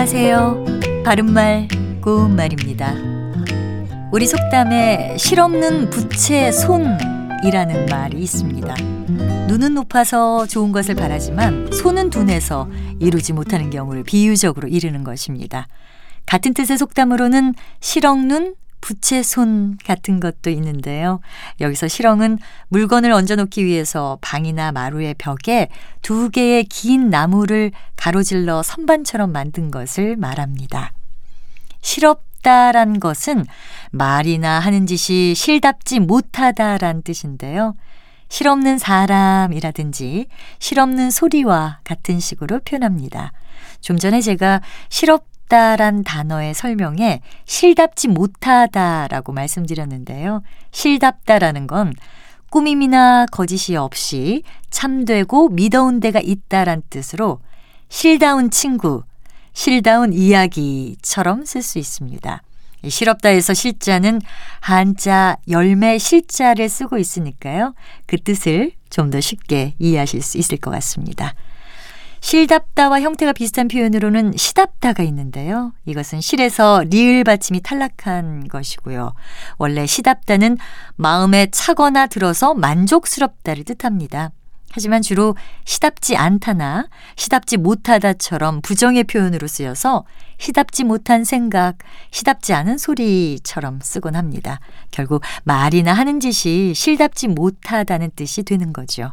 안녕하세요. 바른말 고운말입니다. 우리 속담에 실없는 부채 손이라는 말이 있습니다. 눈은 높아서 좋은 것을 바라지만 손은 둔해서 이루지 못하는 경우를 비유적으로 이르는 것입니다. 같은 뜻의 속담으로는 실없는 부채손 같은 것도 있는데요. 여기서 실엉은 물건을 얹어놓기 위해서 방이나 마루의 벽에 두 개의 긴 나무를 가로질러 선반처럼 만든 것을 말합니다. 실없다란 것은 말이나 하는 짓이 실답지 못하다란 뜻인데요. 실없는 사람이라든지 실없는 소리와 같은 식으로 표현합니다. 좀 전에 제가 실없 실답다란 단어의 설명에 실답지 못하다라고 말씀드렸는데요. 실답다라는 건 꾸밈이나 거짓이 없이 참되고 믿어온 데가 있다란 뜻으로 실다운 친구, 실다운 이야기처럼 쓸 수 있습니다. 실없다에서 실자는 한자 열매 실자를 쓰고 있으니까요. 그 뜻을 좀 더 쉽게 이해하실 수 있을 것 같습니다. 실답다와 형태가 비슷한 표현으로는 시답다가 있는데요. 이것은 실에서 리을 받침이 탈락한 것이고요. 원래 시답다는 마음에 차거나 들어서 만족스럽다를 뜻합니다. 하지만 주로 시답지 않다나 시답지 못하다처럼 부정의 표현으로 쓰여서 시답지 못한 생각, 시답지 않은 소리처럼 쓰곤 합니다. 결국 말이나 하는 짓이 실답지 못하다는 뜻이 되는 거죠.